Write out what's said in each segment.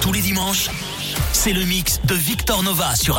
Tous les dimanches, c'est le mix de Victor Nova sur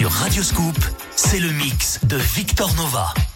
Radioscope. Nova.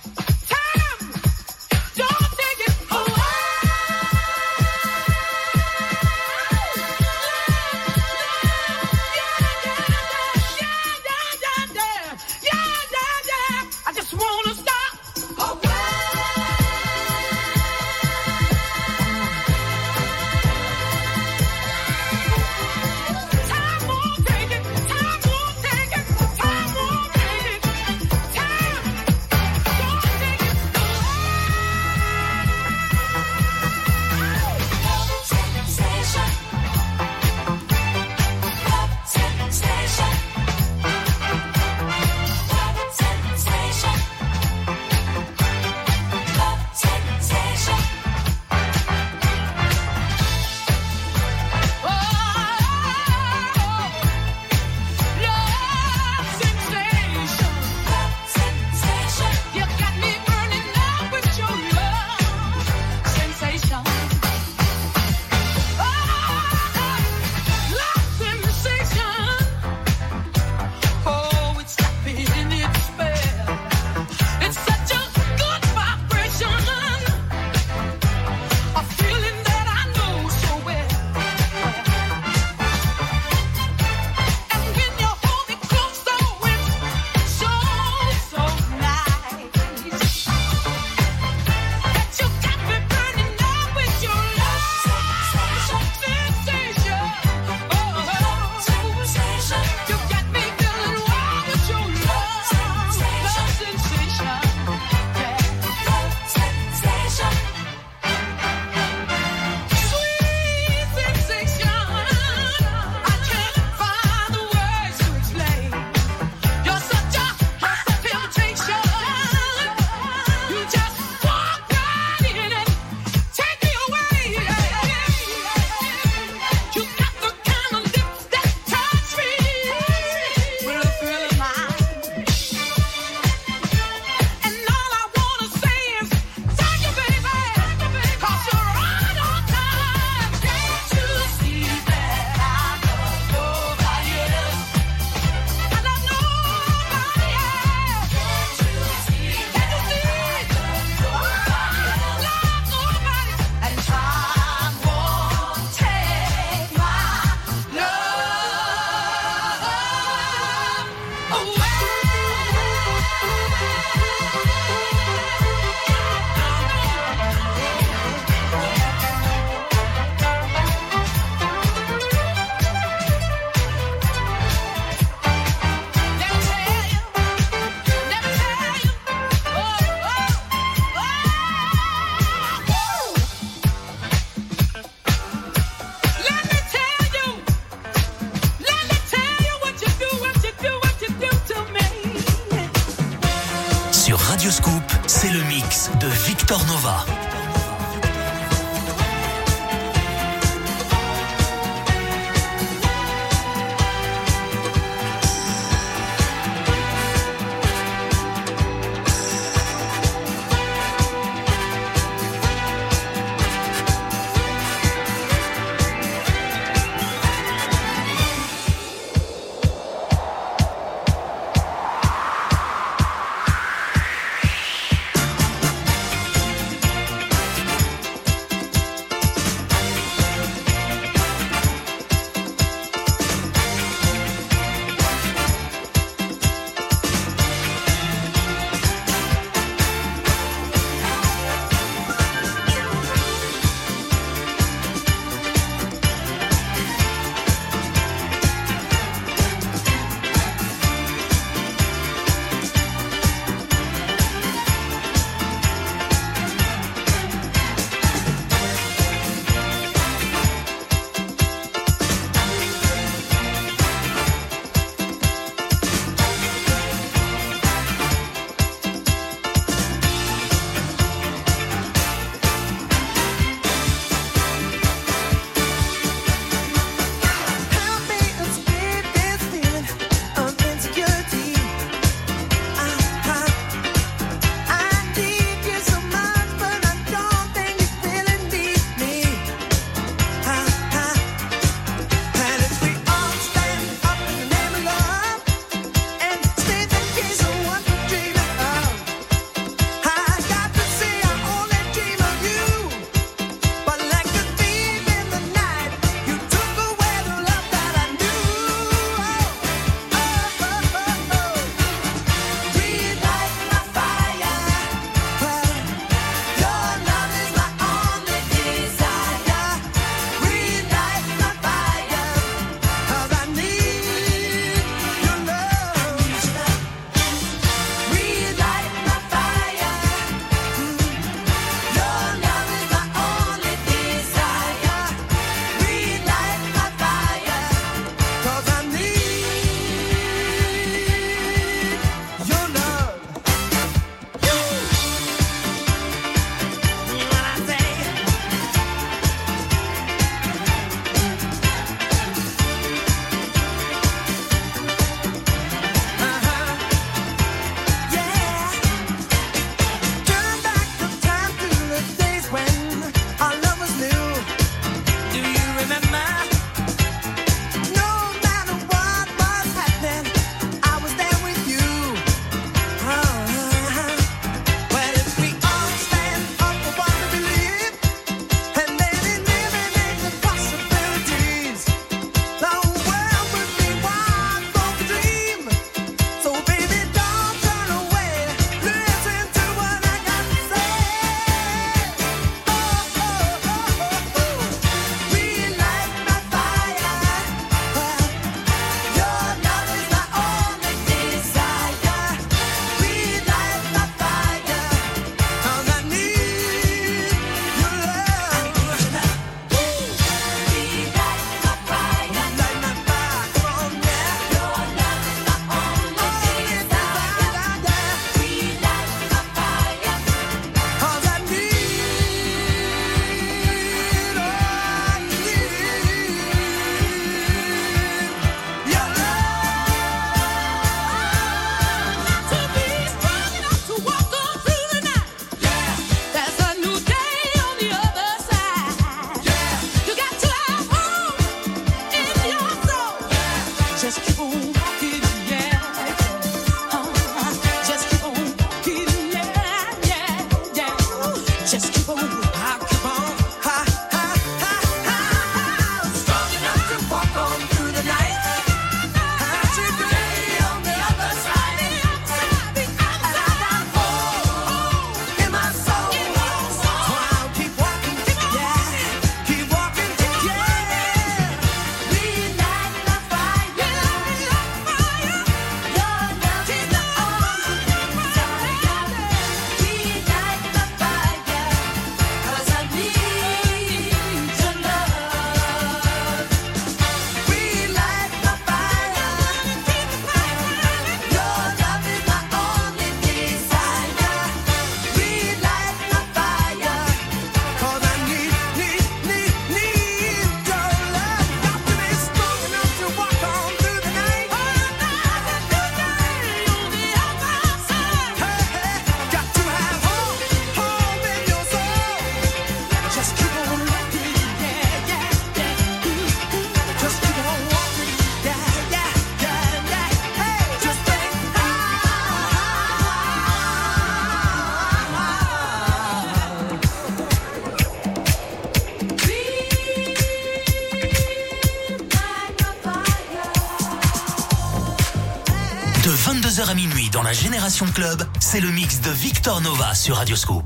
Club, c'est le mix de Victor Nova sur Radioscope.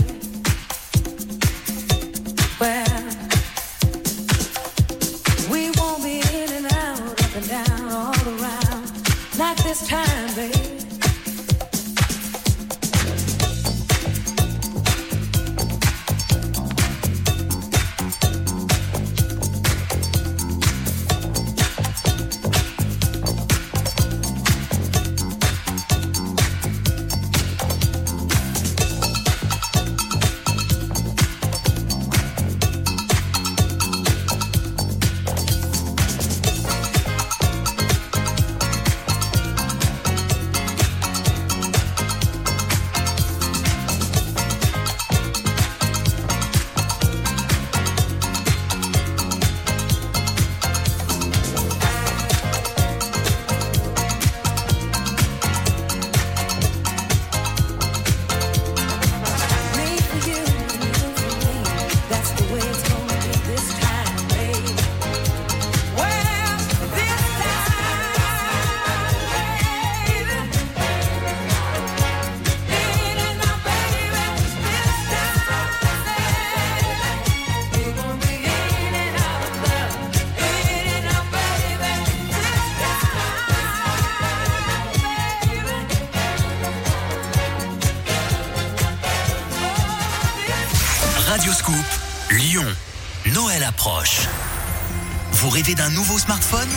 D'un nouveau smartphone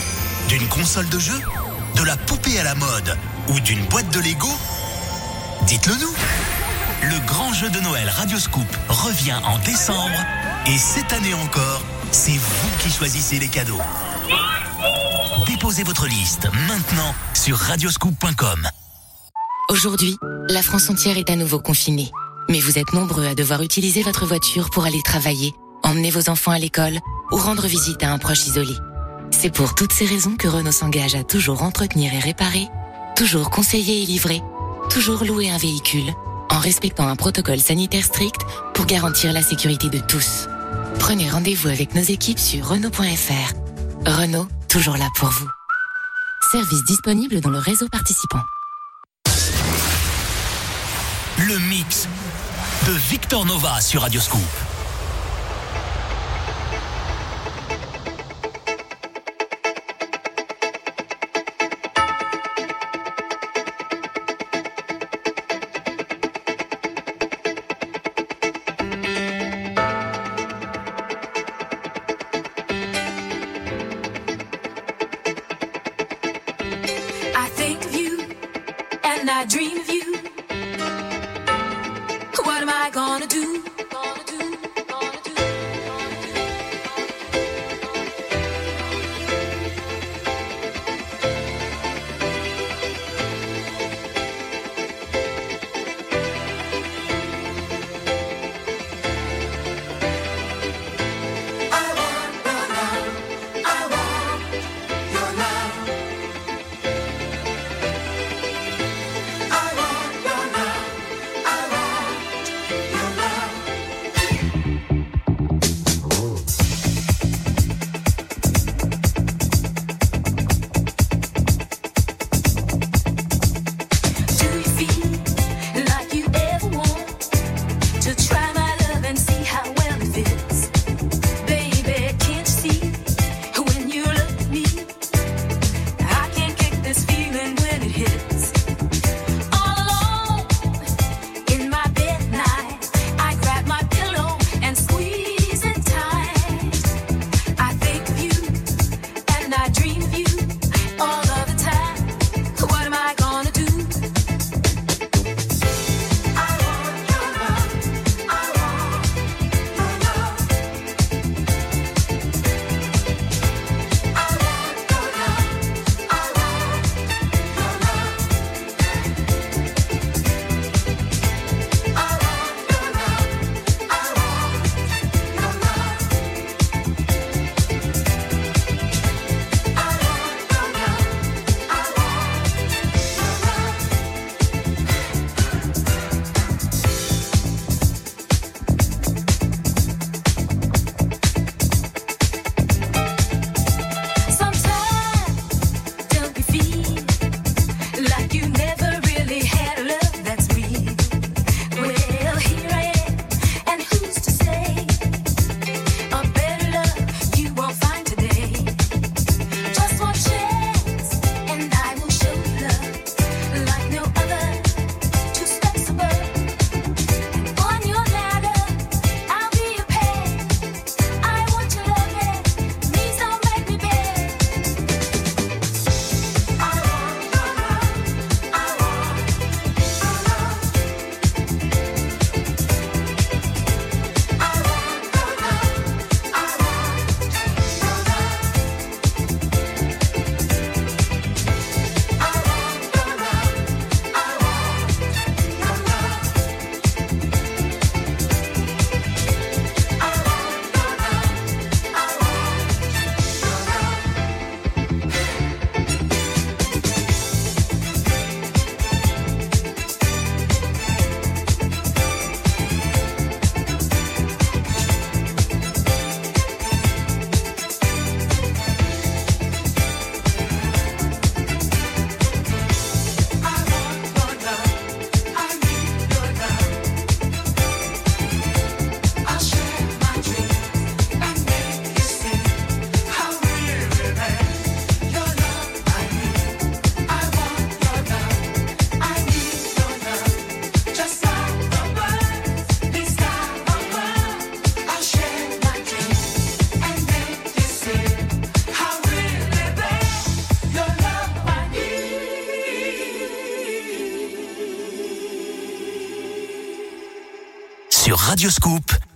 D'une console de jeu De la poupée à la mode Ou d'une boîte de Lego? Dites-le nous Le grand jeu de Noël Radioscoop revient en décembre et cette année encore, c'est vous qui choisissez les cadeaux. Déposez votre liste maintenant sur radioscoop.com. Aujourd'hui, la France entière est à nouveau confinée. Mais vous êtes nombreux à devoir utiliser votre voiture pour aller travailler, emmener vos enfants à l'école ou rendre visite à un proche isolé. C'est pour toutes ces raisons que Renault s'engage à toujours entretenir et réparer, toujours conseiller et livrer, toujours louer un véhicule, en respectant un protocole sanitaire strict pour garantir la sécurité de tous. Prenez rendez-vous avec nos équipes sur Renault.fr. Renault, toujours là pour vous. Service disponible dans le réseau participant. Le mix de Victor Nova sur Radioscoop.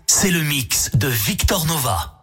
C'est le mix de Victor Nova.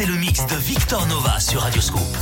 C'est le mix de Victor Nova sur Radioscope.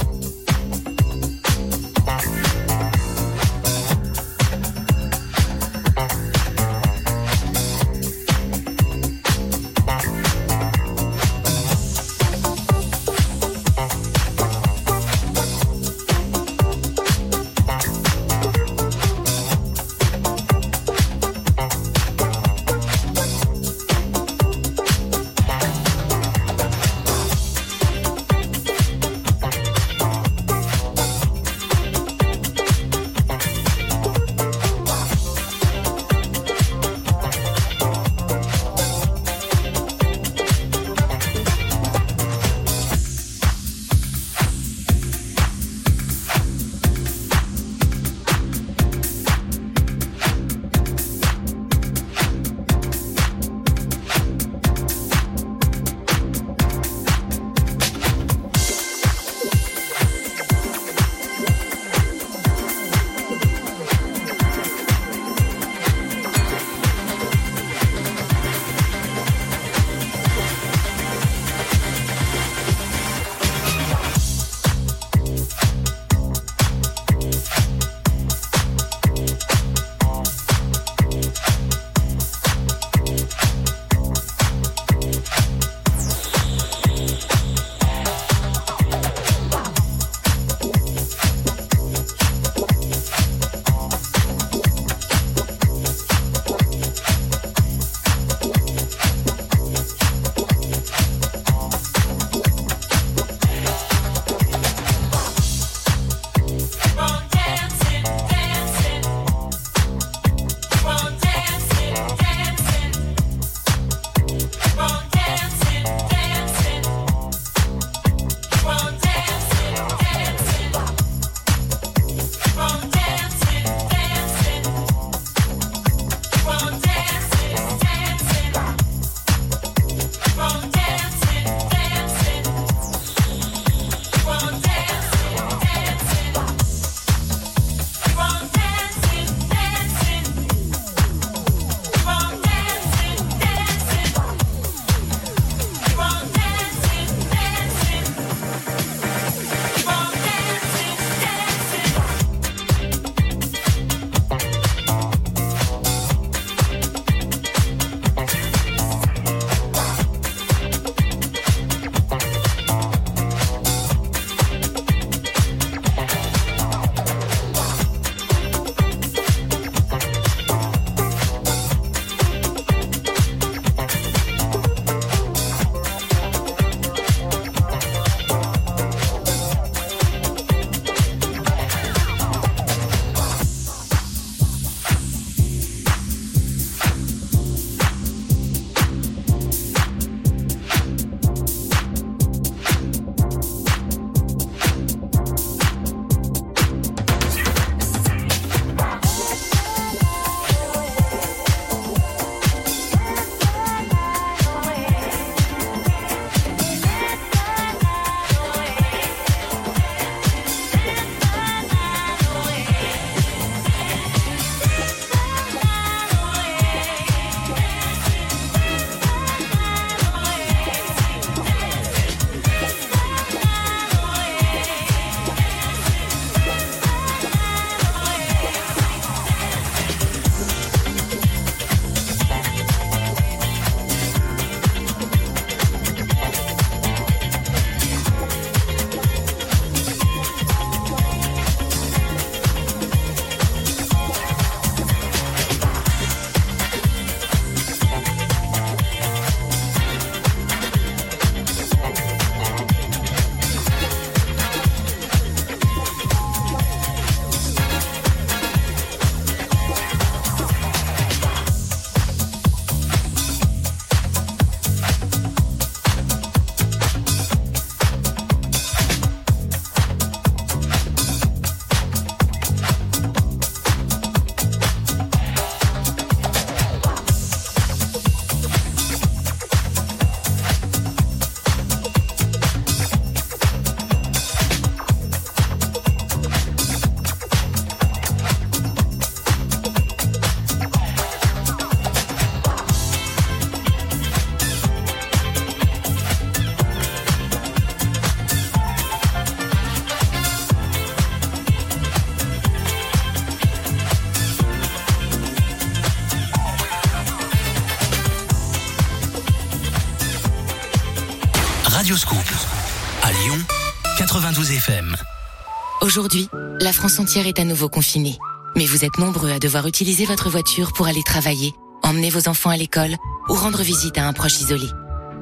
Aujourd'hui, la France entière est à nouveau confinée. Mais vous êtes nombreux à devoir utiliser votre voiture pour aller travailler, emmener vos enfants à l'école ou rendre visite à un proche isolé.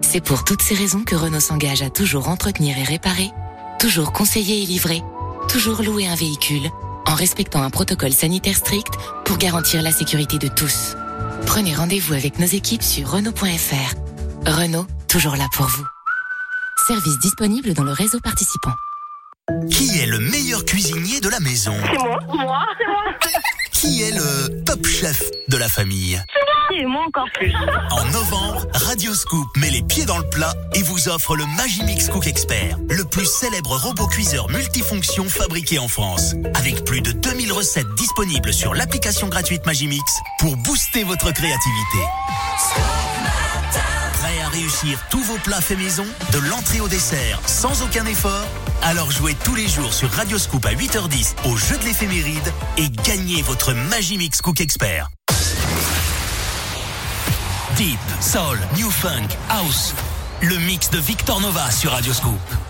C'est pour toutes ces raisons que Renault s'engage à toujours entretenir et réparer, toujours conseiller et livrer, toujours louer un véhicule, en respectant un protocole sanitaire strict pour garantir la sécurité de tous. Prenez rendez-vous avec nos équipes sur Renault.fr. Renault, toujours là pour vous. Service disponible dans le réseau participant. Qui est le meilleur cuisinier de la maison C'est moi, moi, c'est moi. Qui est le top chef de la famille Et moi encore plus. En novembre, Radio Scoop met les pieds dans le plat et vous offre le Magimix Cook Expert, le plus célèbre robot cuiseur multifonction fabriqué en France. Avec plus de 2000 recettes disponibles sur l'application gratuite Magimix pour booster votre créativité. Prêt à réussir tous vos plats faits maison, de l'entrée au dessert, sans aucun effort Alors jouez tous les jours sur Radio Scoop à 8h10 au jeu de l'éphéméride et gagnez votre Magimix Cook Expert. Deep, Soul, New Funk, House. Le mix de Victor Nova sur Radio Scoop. Radioscoop,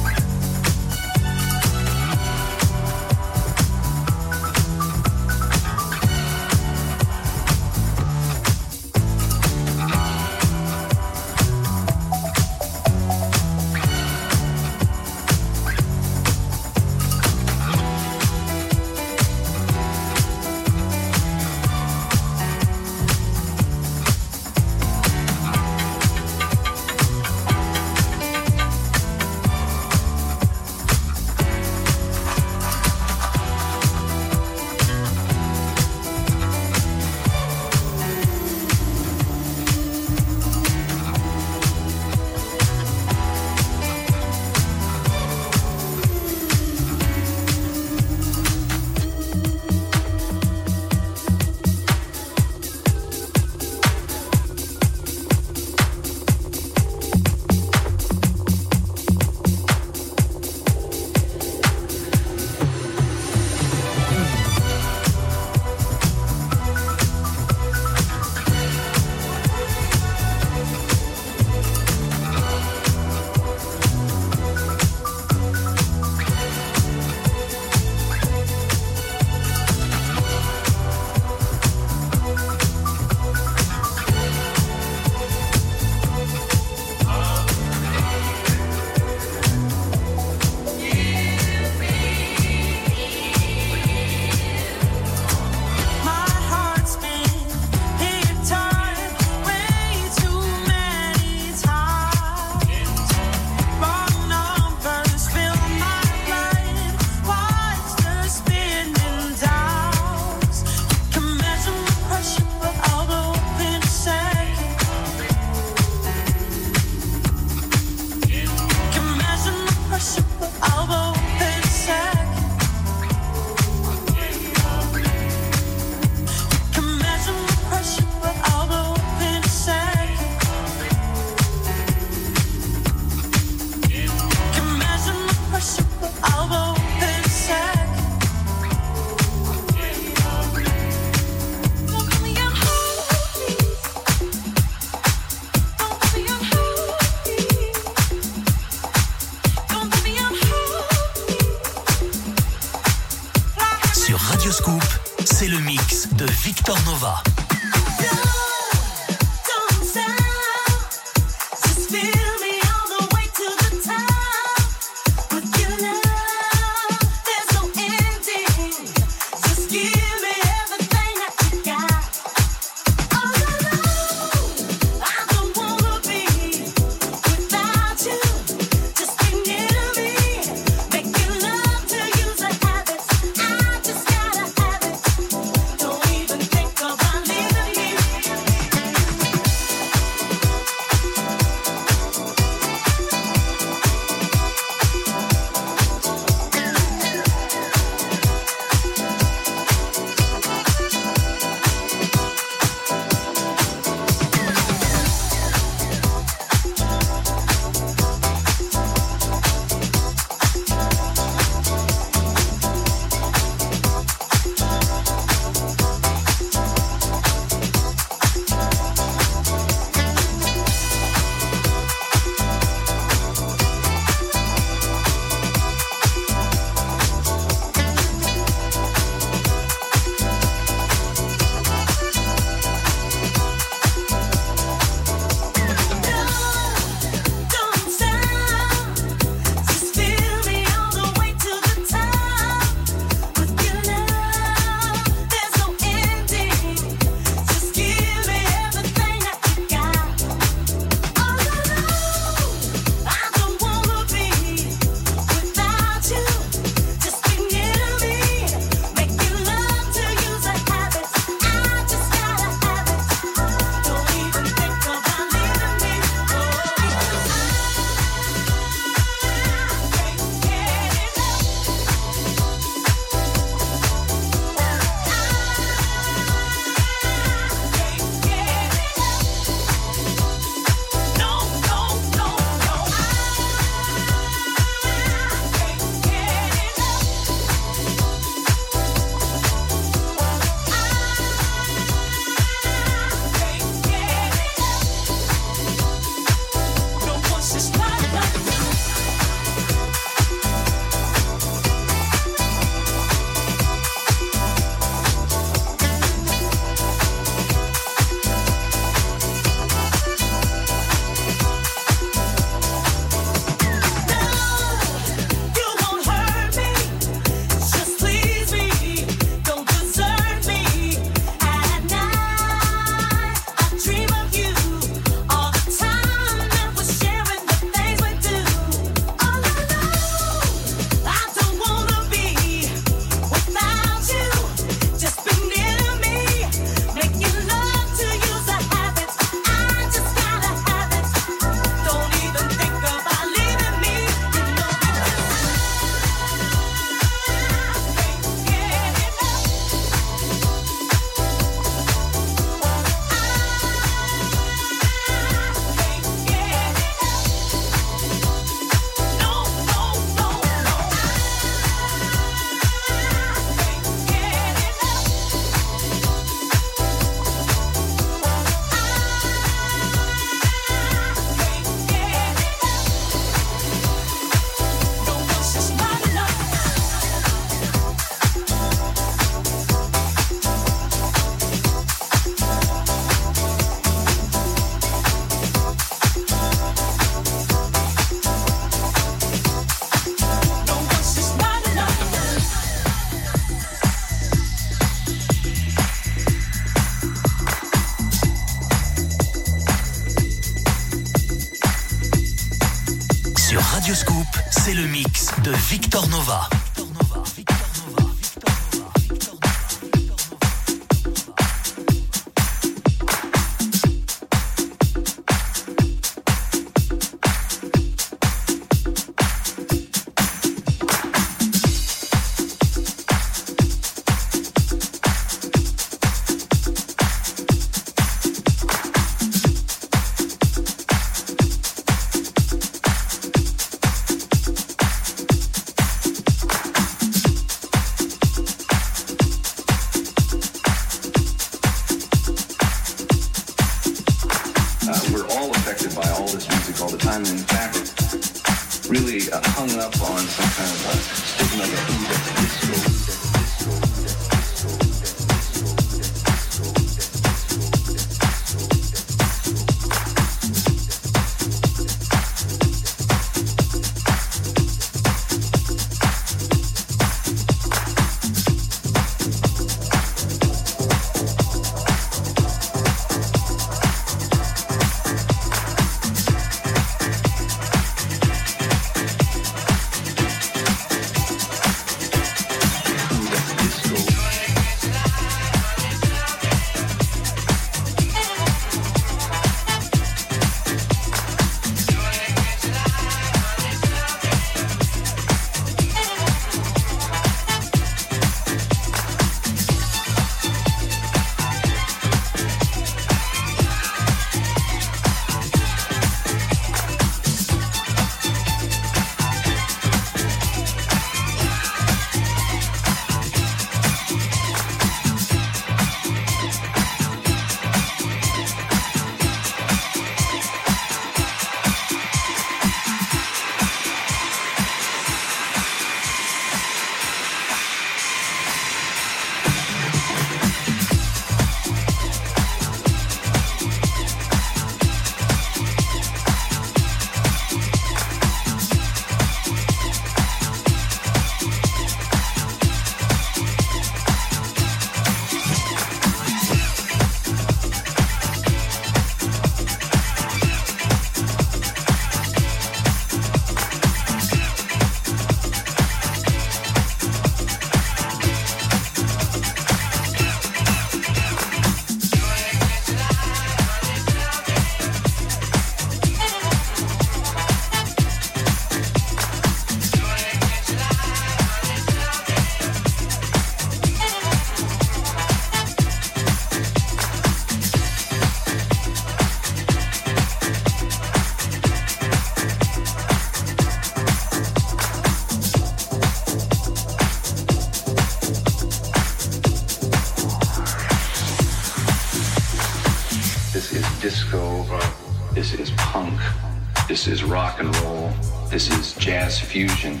fusion.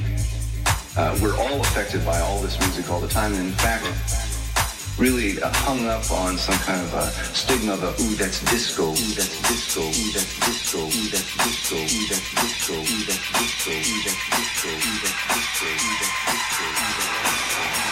Uh, we're all affected by all this music all the time, and in fact, really uh, hung up on some kind of a stigma of a, ooh, that's disco, ooh, that's disco, ooh, that's disco, ooh, that's disco, ooh, that's disco, ooh, that's disco, ooh, that's disco, ooh, that's disco, ooh, that's disco, ooh, that's disco.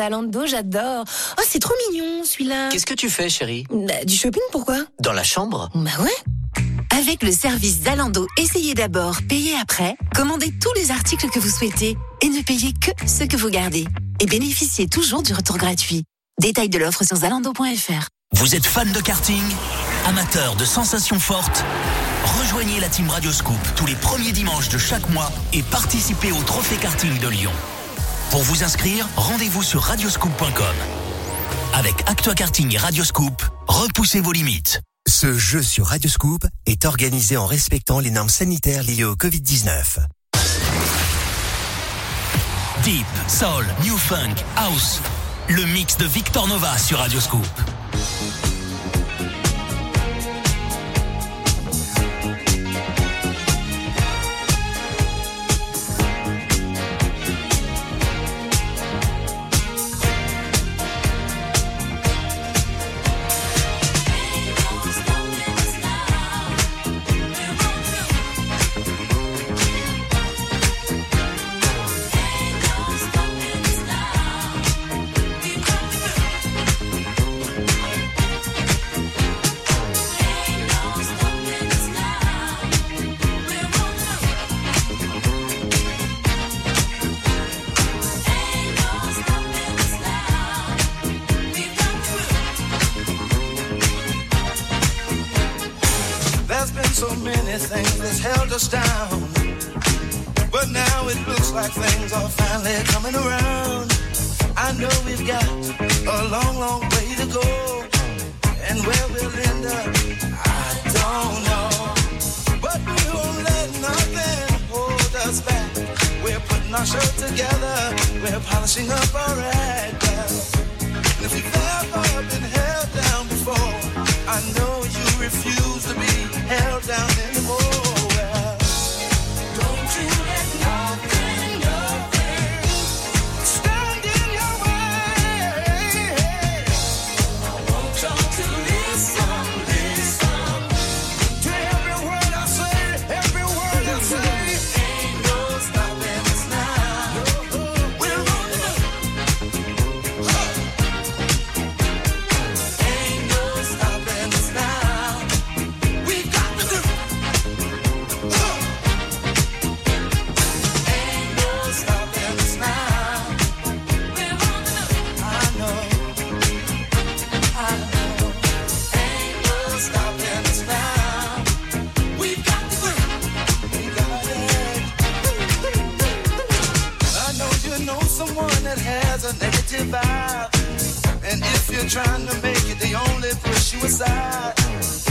Zalando, j'adore. Oh, c'est trop mignon celui-là. Qu'est-ce que tu fais, chérie bah, Du shopping, pourquoi? Dans la chambre? Bah ouais. Avec le service Zalando, essayez d'abord, payez après. Commandez tous les articles que vous souhaitez et ne payez que ce que vous gardez. Et bénéficiez toujours du retour gratuit. Détail de l'offre sur zalando.fr. Vous êtes fan de karting? Amateur de sensations fortes? Rejoignez la team Radioscoop tous les premiers dimanches de chaque mois et participez au Trophée Karting de Lyon. Pour vous inscrire, rendez-vous sur radioscoop.com. Avec Actua Karting et Radioscoop, repoussez vos limites. Ce jeu sur Radioscoop est organisé en respectant les normes sanitaires liées au Covid-19. Deep, Soul, New Funk, House. Le mix de Victor Nova sur Radioscoop. And if you're trying to make it, they only push you aside.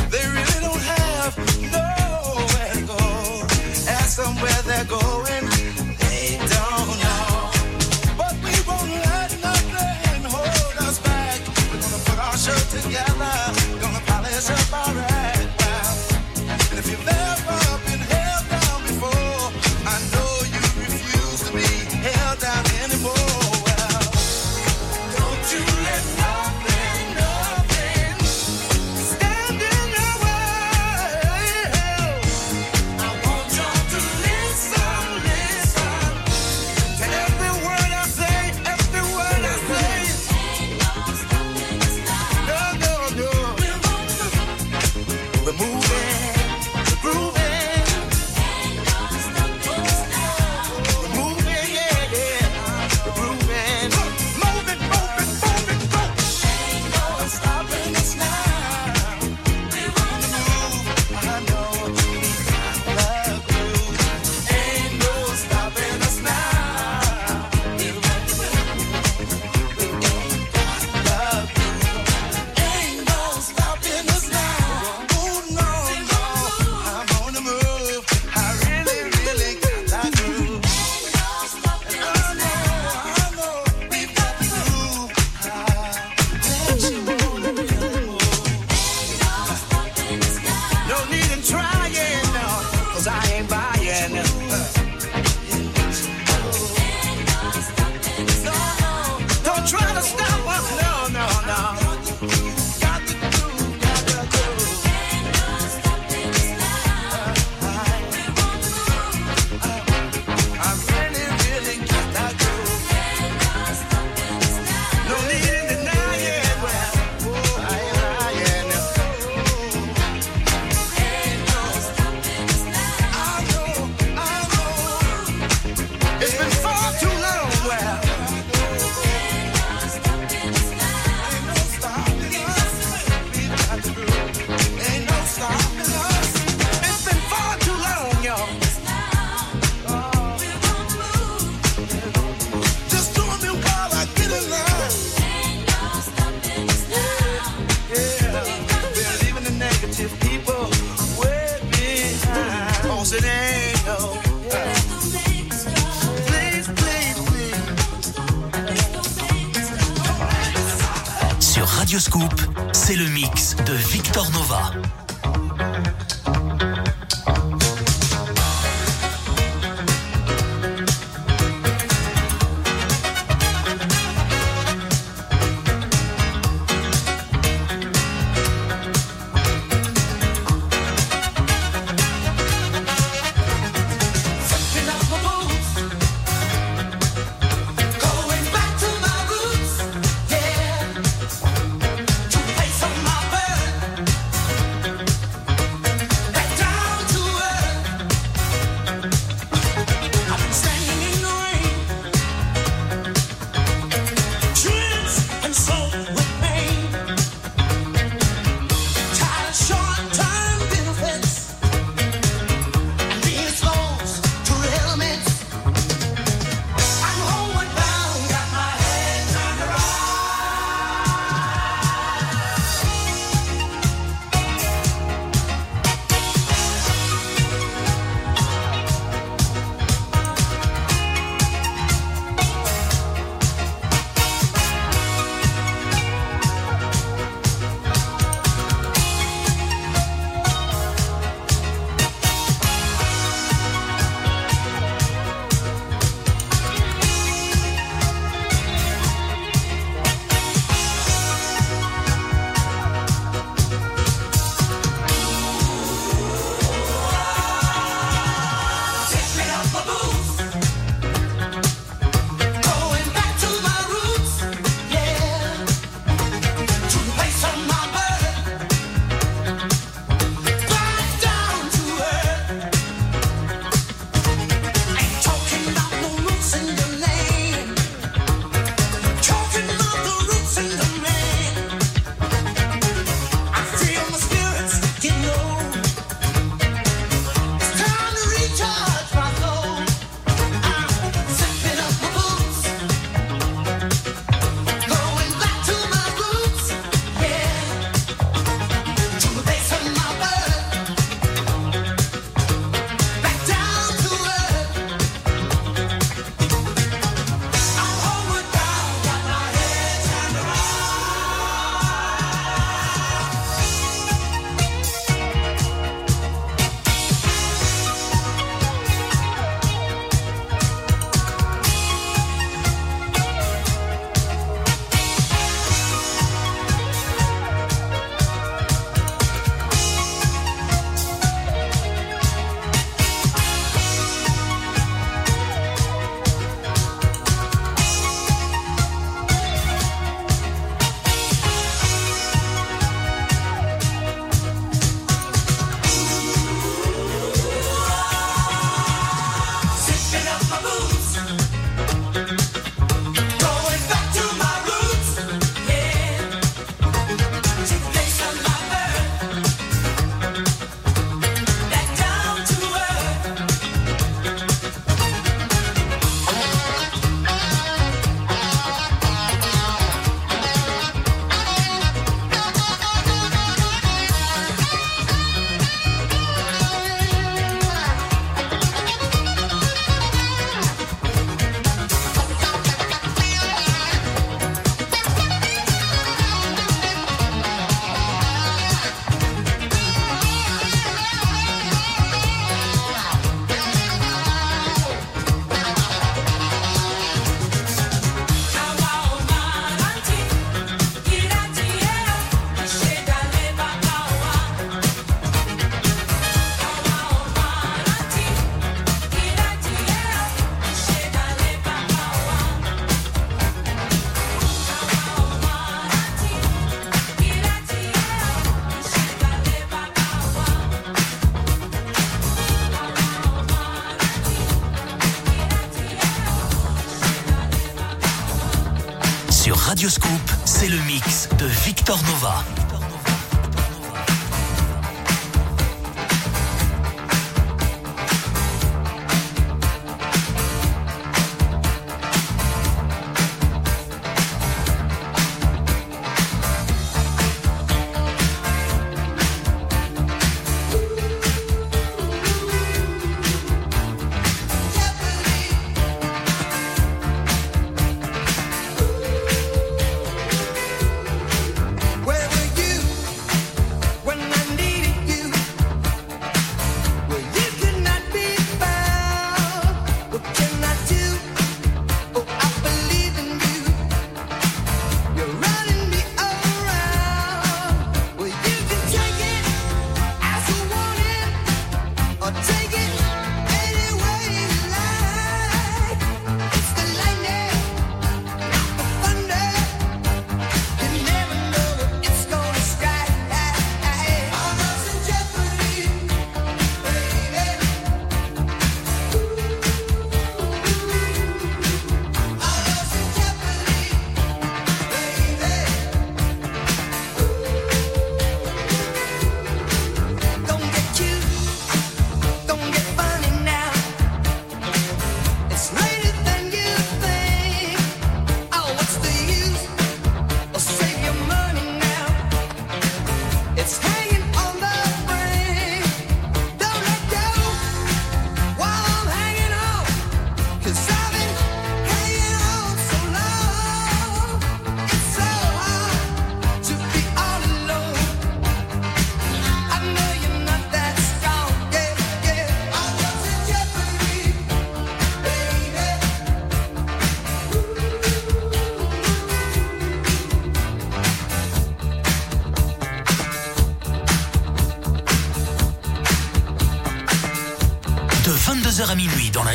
Victor Nova.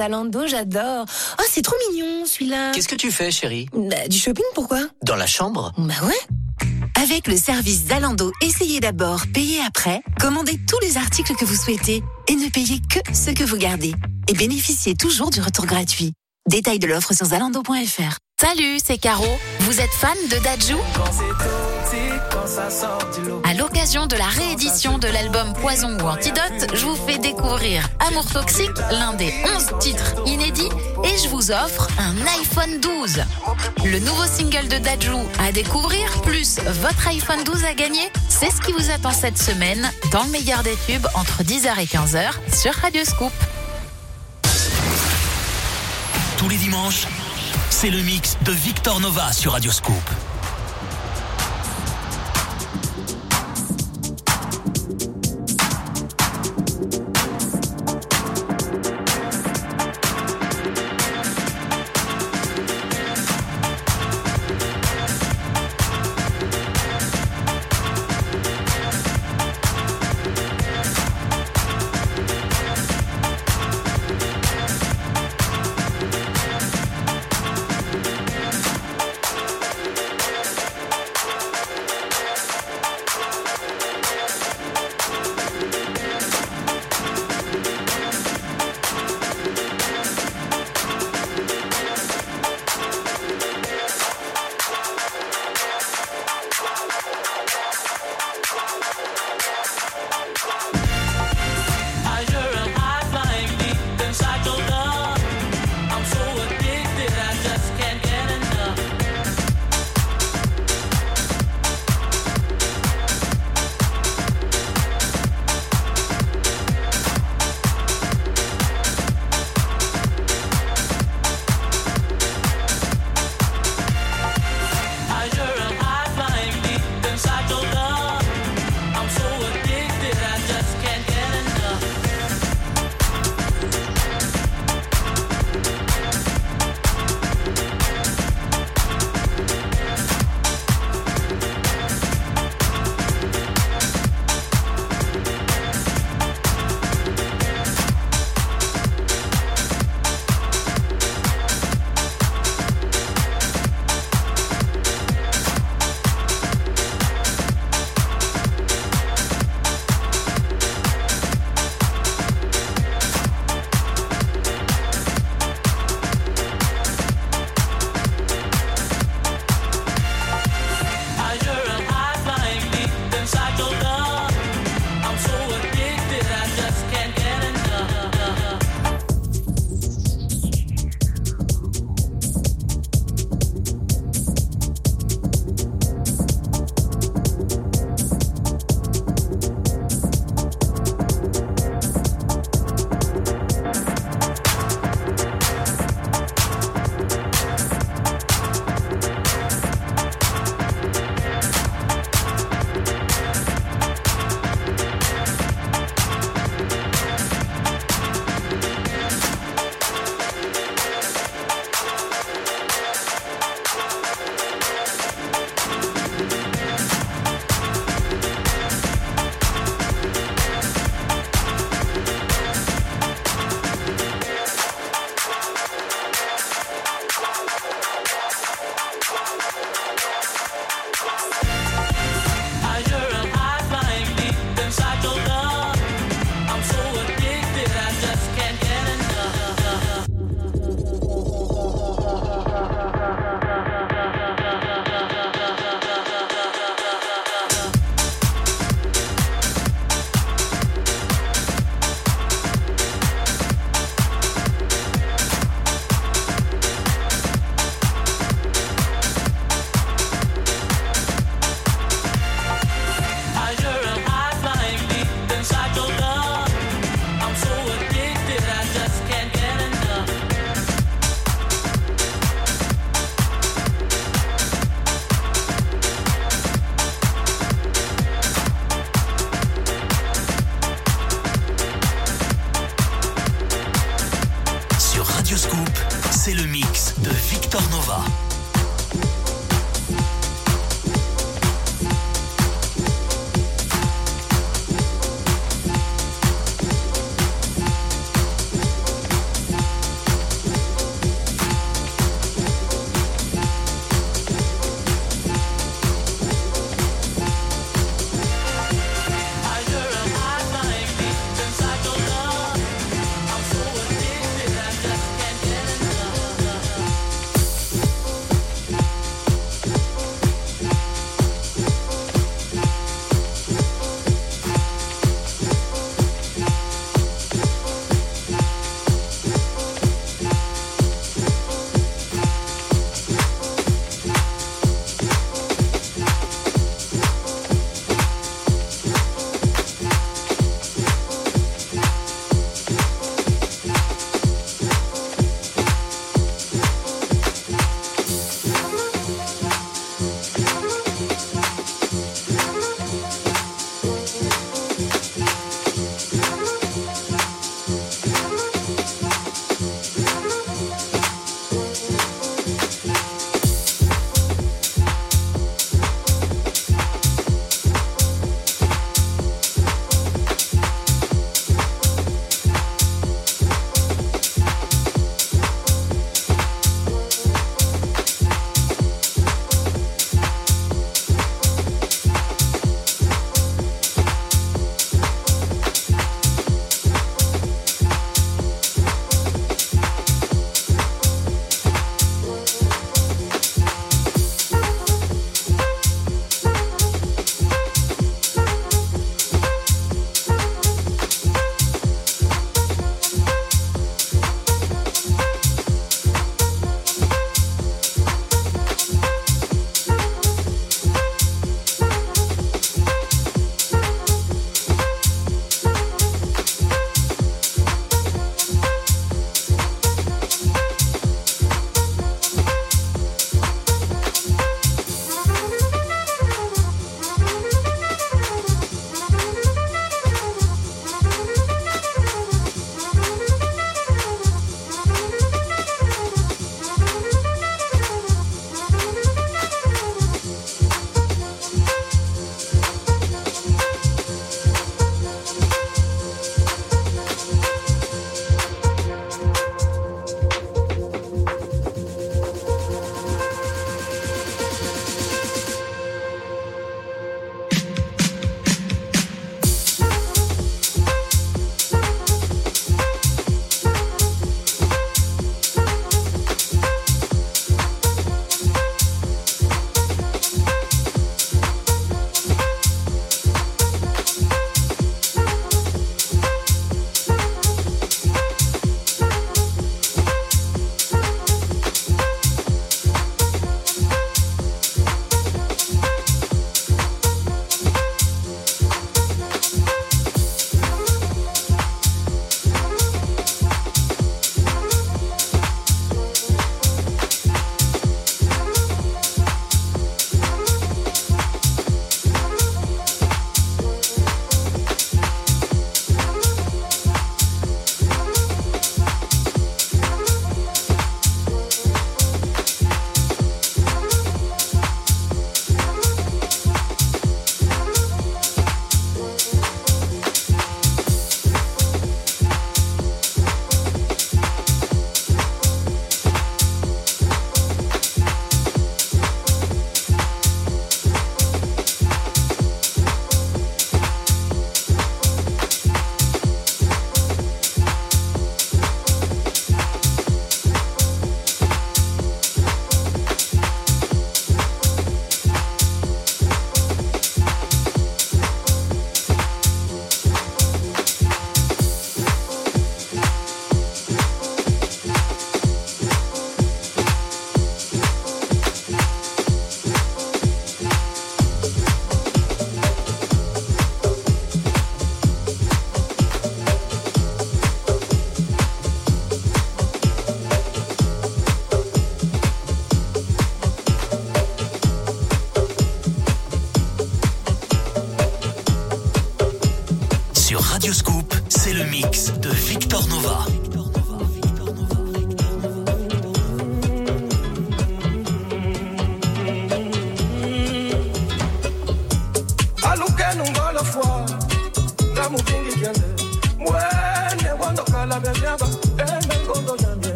Zalando, j'adore. Oh, c'est trop mignon celui-là. Qu'est-ce que tu fais, chérie bah, Du shopping, pourquoi Dans la chambre Bah ouais. Avec le service Zalando, essayez d'abord, payez après. Commandez tous les articles que vous souhaitez et ne payez que ce que vous gardez. Et bénéficiez toujours du retour gratuit. Détail de l'offre sur zalando.fr. Salut, c'est Caro. Vous êtes fan de Dajou À l'occasion de la réédition de l'album Poison ou Antidote, je vous fais découvrir Amour Toxique, l'un des 11 titres inédits, et je vous offre un iPhone 12. Le nouveau single de Dajou à découvrir, plus votre iPhone 12 à gagner, c'est ce qui vous attend cette semaine dans le meilleur des tubes entre 10h et 15h sur Radio Scoop. Tous les dimanches, c'est le mix de Victor Nova sur Radio Scoop.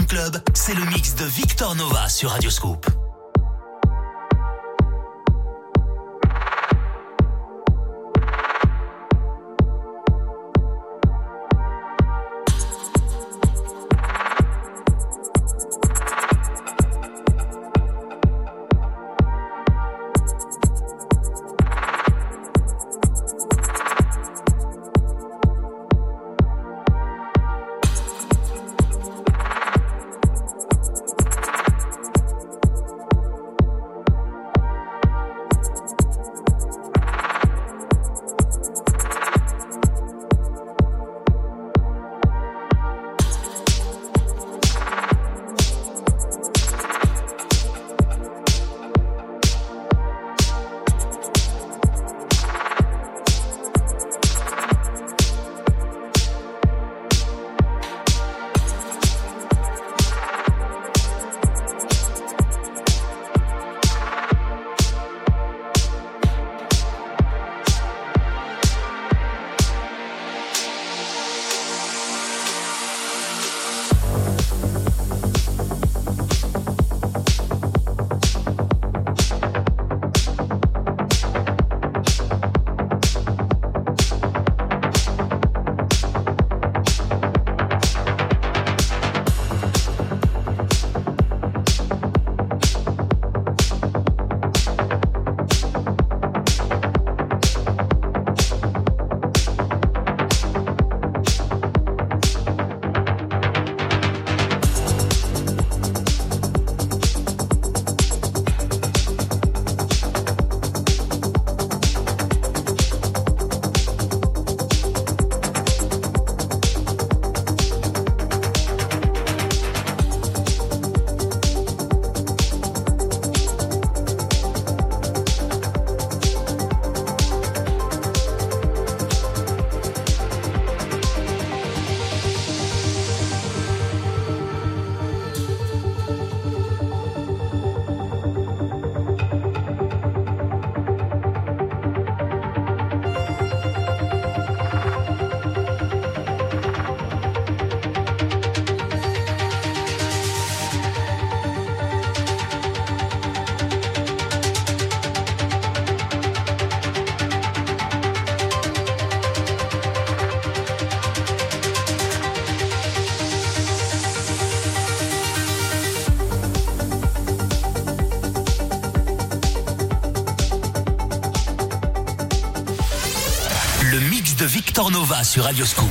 Club, c'est le mix de Victor Nova sur Radioscope. Sur Radio Scoop.